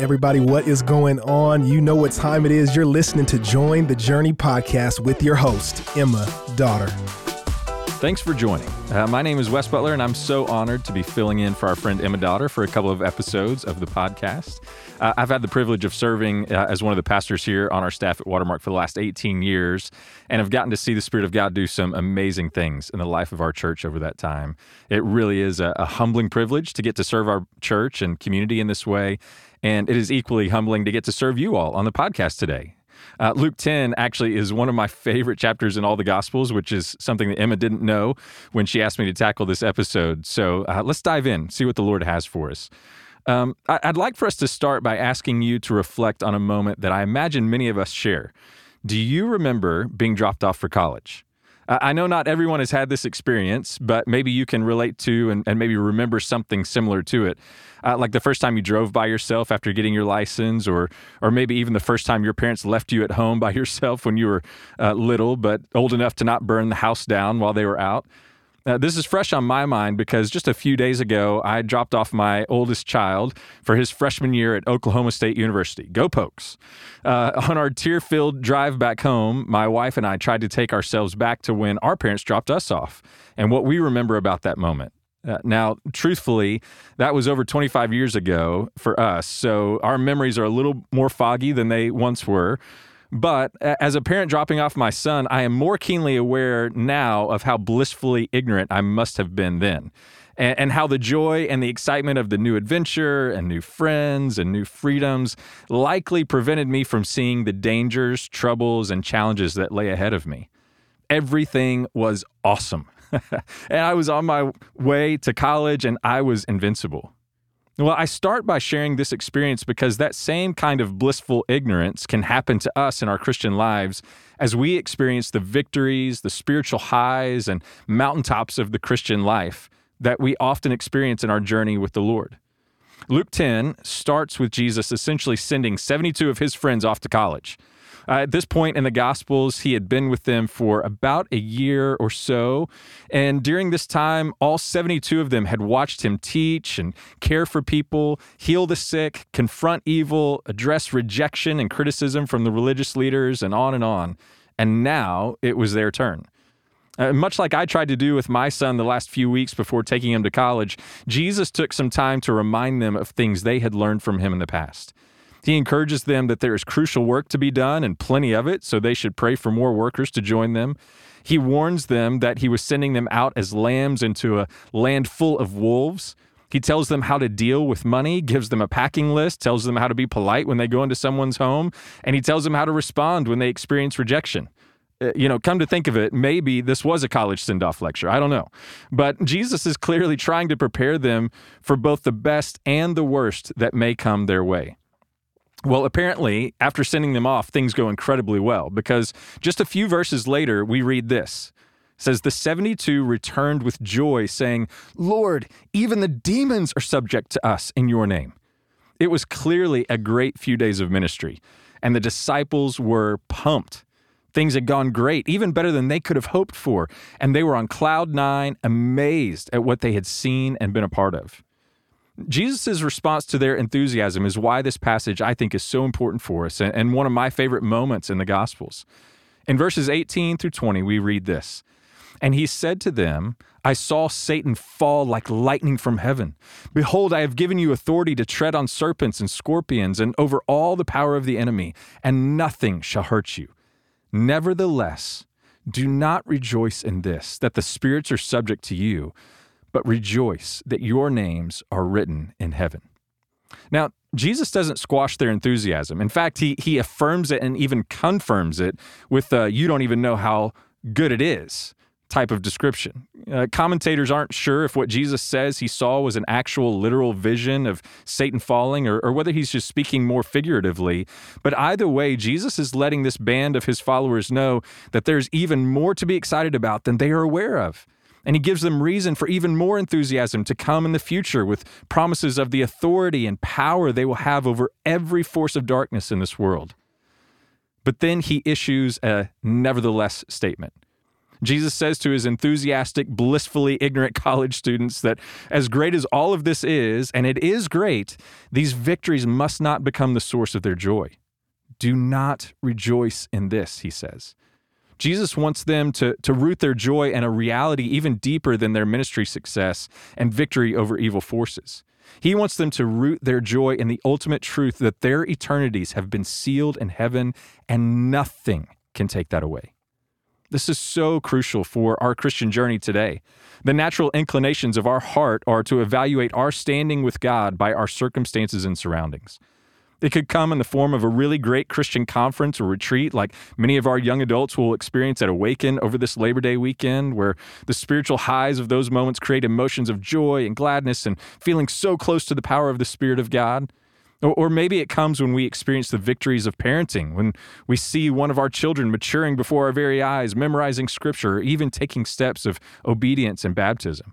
Everybody, what is going on? You know what time it is. You're listening to Join the Journey podcast with your host, Emma Daughter. Thanks for joining. Uh, my name is Wes Butler, and I'm so honored to be filling in for our friend Emma Daughter for a couple of episodes of the podcast. Uh, I've had the privilege of serving uh, as one of the pastors here on our staff at Watermark for the last 18 years, and have gotten to see the Spirit of God do some amazing things in the life of our church over that time. It really is a, a humbling privilege to get to serve our church and community in this way, and it is equally humbling to get to serve you all on the podcast today. Uh, Luke 10 actually is one of my favorite chapters in all the Gospels, which is something that Emma didn't know when she asked me to tackle this episode. So uh, let's dive in, see what the Lord has for us. Um, I'd like for us to start by asking you to reflect on a moment that I imagine many of us share. Do you remember being dropped off for college? I know not everyone has had this experience, but maybe you can relate to and, and maybe remember something similar to it. Uh, like the first time you drove by yourself after getting your license, or or maybe even the first time your parents left you at home by yourself when you were uh, little, but old enough to not burn the house down while they were out. Uh, this is fresh on my mind because just a few days ago, I dropped off my oldest child for his freshman year at Oklahoma State University. Go Pokes. Uh, on our tear filled drive back home, my wife and I tried to take ourselves back to when our parents dropped us off and what we remember about that moment. Uh, now, truthfully, that was over 25 years ago for us, so our memories are a little more foggy than they once were. But as a parent dropping off my son, I am more keenly aware now of how blissfully ignorant I must have been then. And, and, how the joy and the excitement of the new adventure and new friends and new freedoms likely prevented me from seeing the dangers, troubles, and challenges that lay ahead of me. Everything was awesome. and I was on my way to college and I was invincible. Well, I start by sharing this experience because that same kind of blissful ignorance can happen to us in our Christian lives as we experience the victories, the spiritual highs, and mountaintops of the Christian life that we often experience in our journey with the Lord. Luke 10 starts with Jesus essentially sending 72 of his friends off to college. Uh, at this point in the Gospels, he had been with them for about a year or so. And during this time, all 72 of them had watched him teach and care for people, heal the sick, confront evil, address rejection and criticism from the religious leaders, and on and on. And now it was their turn. Uh, much like I tried to do with my son the last few weeks before taking him to college, Jesus took some time to remind them of things they had learned from him in the past. He encourages them that there is crucial work to be done and plenty of it, so they should pray for more workers to join them. He warns them that he was sending them out as lambs into a land full of wolves. He tells them how to deal with money, gives them a packing list, tells them how to be polite when they go into someone's home, and he tells them how to respond when they experience rejection. Uh, you know, come to think of it, maybe this was a college send off lecture. I don't know. But Jesus is clearly trying to prepare them for both the best and the worst that may come their way. Well, apparently, after sending them off, things go incredibly well because just a few verses later, we read this. It says, The 72 returned with joy, saying, Lord, even the demons are subject to us in your name. It was clearly a great few days of ministry, and the disciples were pumped. Things had gone great, even better than they could have hoped for, and they were on cloud nine, amazed at what they had seen and been a part of. Jesus' response to their enthusiasm is why this passage I think is so important for us and one of my favorite moments in the Gospels. In verses 18 through 20, we read this And he said to them, I saw Satan fall like lightning from heaven. Behold, I have given you authority to tread on serpents and scorpions and over all the power of the enemy, and nothing shall hurt you. Nevertheless, do not rejoice in this, that the spirits are subject to you but rejoice that your names are written in heaven. Now, Jesus doesn't squash their enthusiasm. In fact, he, he affirms it and even confirms it with uh, you don't even know how good it is type of description. Uh, commentators aren't sure if what Jesus says he saw was an actual literal vision of Satan falling or, or whether he's just speaking more figuratively. But either way, Jesus is letting this band of his followers know that there's even more to be excited about than they are aware of. And he gives them reason for even more enthusiasm to come in the future with promises of the authority and power they will have over every force of darkness in this world. But then he issues a nevertheless statement. Jesus says to his enthusiastic, blissfully ignorant college students that as great as all of this is, and it is great, these victories must not become the source of their joy. Do not rejoice in this, he says. Jesus wants them to, to root their joy in a reality even deeper than their ministry success and victory over evil forces. He wants them to root their joy in the ultimate truth that their eternities have been sealed in heaven and nothing can take that away. This is so crucial for our Christian journey today. The natural inclinations of our heart are to evaluate our standing with God by our circumstances and surroundings. It could come in the form of a really great Christian conference or retreat, like many of our young adults will experience at Awaken over this Labor Day weekend, where the spiritual highs of those moments create emotions of joy and gladness and feeling so close to the power of the Spirit of God. Or, maybe it comes when we experience the victories of parenting, when we see one of our children maturing before our very eyes, memorizing scripture, or even taking steps of obedience and baptism.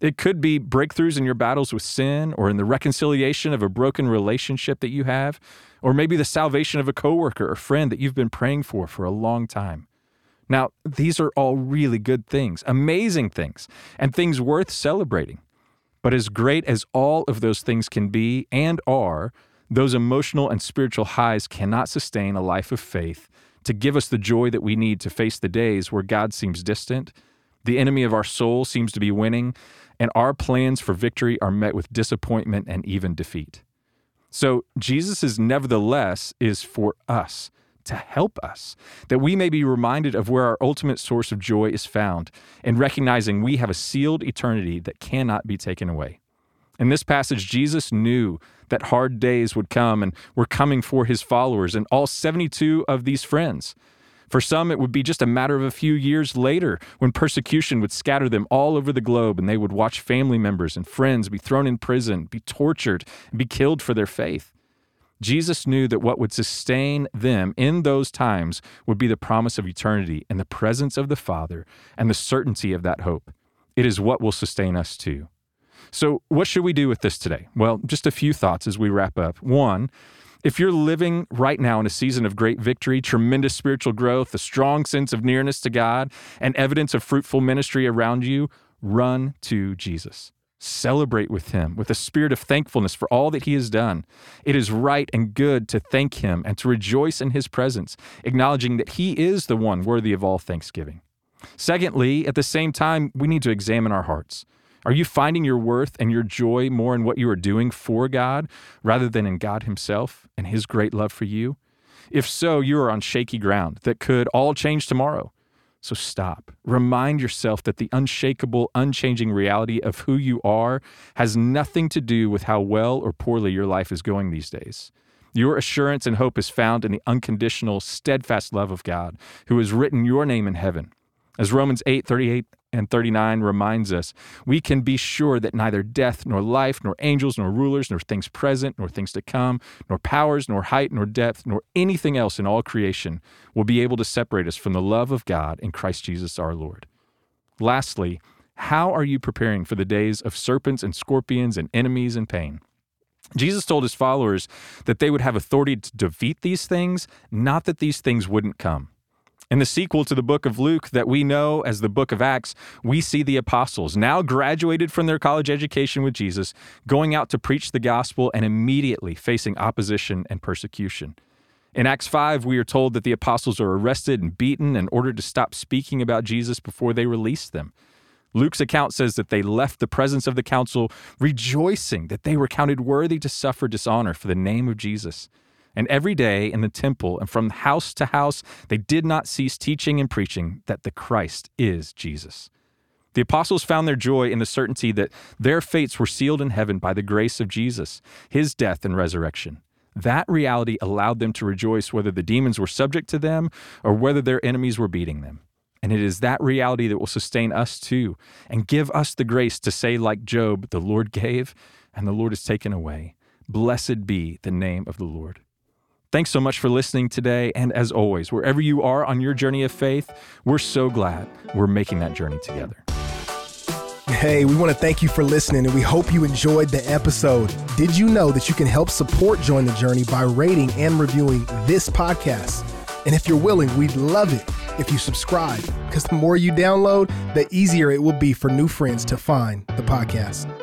It could be breakthroughs in your battles with sin or in the reconciliation of a broken relationship that you have, or maybe the salvation of a coworker or friend that you've been praying for for a long time. Now, these are all really good things, amazing things, and things worth celebrating. But as great as all of those things can be and are, those emotional and spiritual highs cannot sustain a life of faith to give us the joy that we need to face the days where God seems distant, the enemy of our soul seems to be winning, and our plans for victory are met with disappointment and even defeat. So, Jesus nevertheless is for us to help us, that we may be reminded of where our ultimate source of joy is found, and recognizing we have a sealed eternity that cannot be taken away. In this passage, Jesus knew that hard days would come and were coming for his followers and all 72 of these friends. For some, it would be just a matter of a few years later when persecution would scatter them all over the globe and they would watch family members and friends be thrown in prison, be tortured, be killed for their faith. Jesus knew that what would sustain them in those times would be the promise of eternity and the presence of the Father and the certainty of that hope. It is what will sustain us too. So, what should we do with this today? Well, just a few thoughts as we wrap up. One, if you're living right now in a season of great victory, tremendous spiritual growth, a strong sense of nearness to God, and evidence of fruitful ministry around you, run to Jesus. Celebrate with him with a spirit of thankfulness for all that he has done. It is right and good to thank him and to rejoice in his presence, acknowledging that he is the one worthy of all thanksgiving. Secondly, at the same time, we need to examine our hearts. Are you finding your worth and your joy more in what you are doing for God rather than in God Himself and His great love for you? If so, you are on shaky ground that could all change tomorrow. So stop. Remind yourself that the unshakable, unchanging reality of who you are has nothing to do with how well or poorly your life is going these days. Your assurance and hope is found in the unconditional, steadfast love of God, who has written your name in heaven. As Romans 8 38 and 39 reminds us, we can be sure that neither death, nor life, nor angels, nor rulers, nor things present, nor things to come, nor powers, nor height, nor depth, nor anything else in all creation will be able to separate us from the love of God in Christ Jesus our Lord. Lastly, how are you preparing for the days of serpents and scorpions and enemies and pain? Jesus told his followers that they would have authority to defeat these things, not that these things wouldn't come. In the sequel to the book of Luke that we know as the book of Acts, we see the apostles, now graduated from their college education with Jesus, going out to preach the gospel and immediately facing opposition and persecution. In Acts 5, we are told that the apostles are arrested and beaten in order to stop speaking about Jesus before they release them. Luke's account says that they left the presence of the council rejoicing that they were counted worthy to suffer dishonor for the name of Jesus. And every day in the temple and from house to house, they did not cease teaching and preaching that the Christ is Jesus. The apostles found their joy in the certainty that their fates were sealed in heaven by the grace of Jesus, his death and resurrection. That reality allowed them to rejoice whether the demons were subject to them or whether their enemies were beating them. And it is that reality that will sustain us too and give us the grace to say, like Job, the Lord gave and the Lord has taken away. Blessed be the name of the Lord. Thanks so much for listening today. And as always, wherever you are on your journey of faith, we're so glad we're making that journey together. Hey, we want to thank you for listening and we hope you enjoyed the episode. Did you know that you can help support Join the Journey by rating and reviewing this podcast? And if you're willing, we'd love it if you subscribe, because the more you download, the easier it will be for new friends to find the podcast.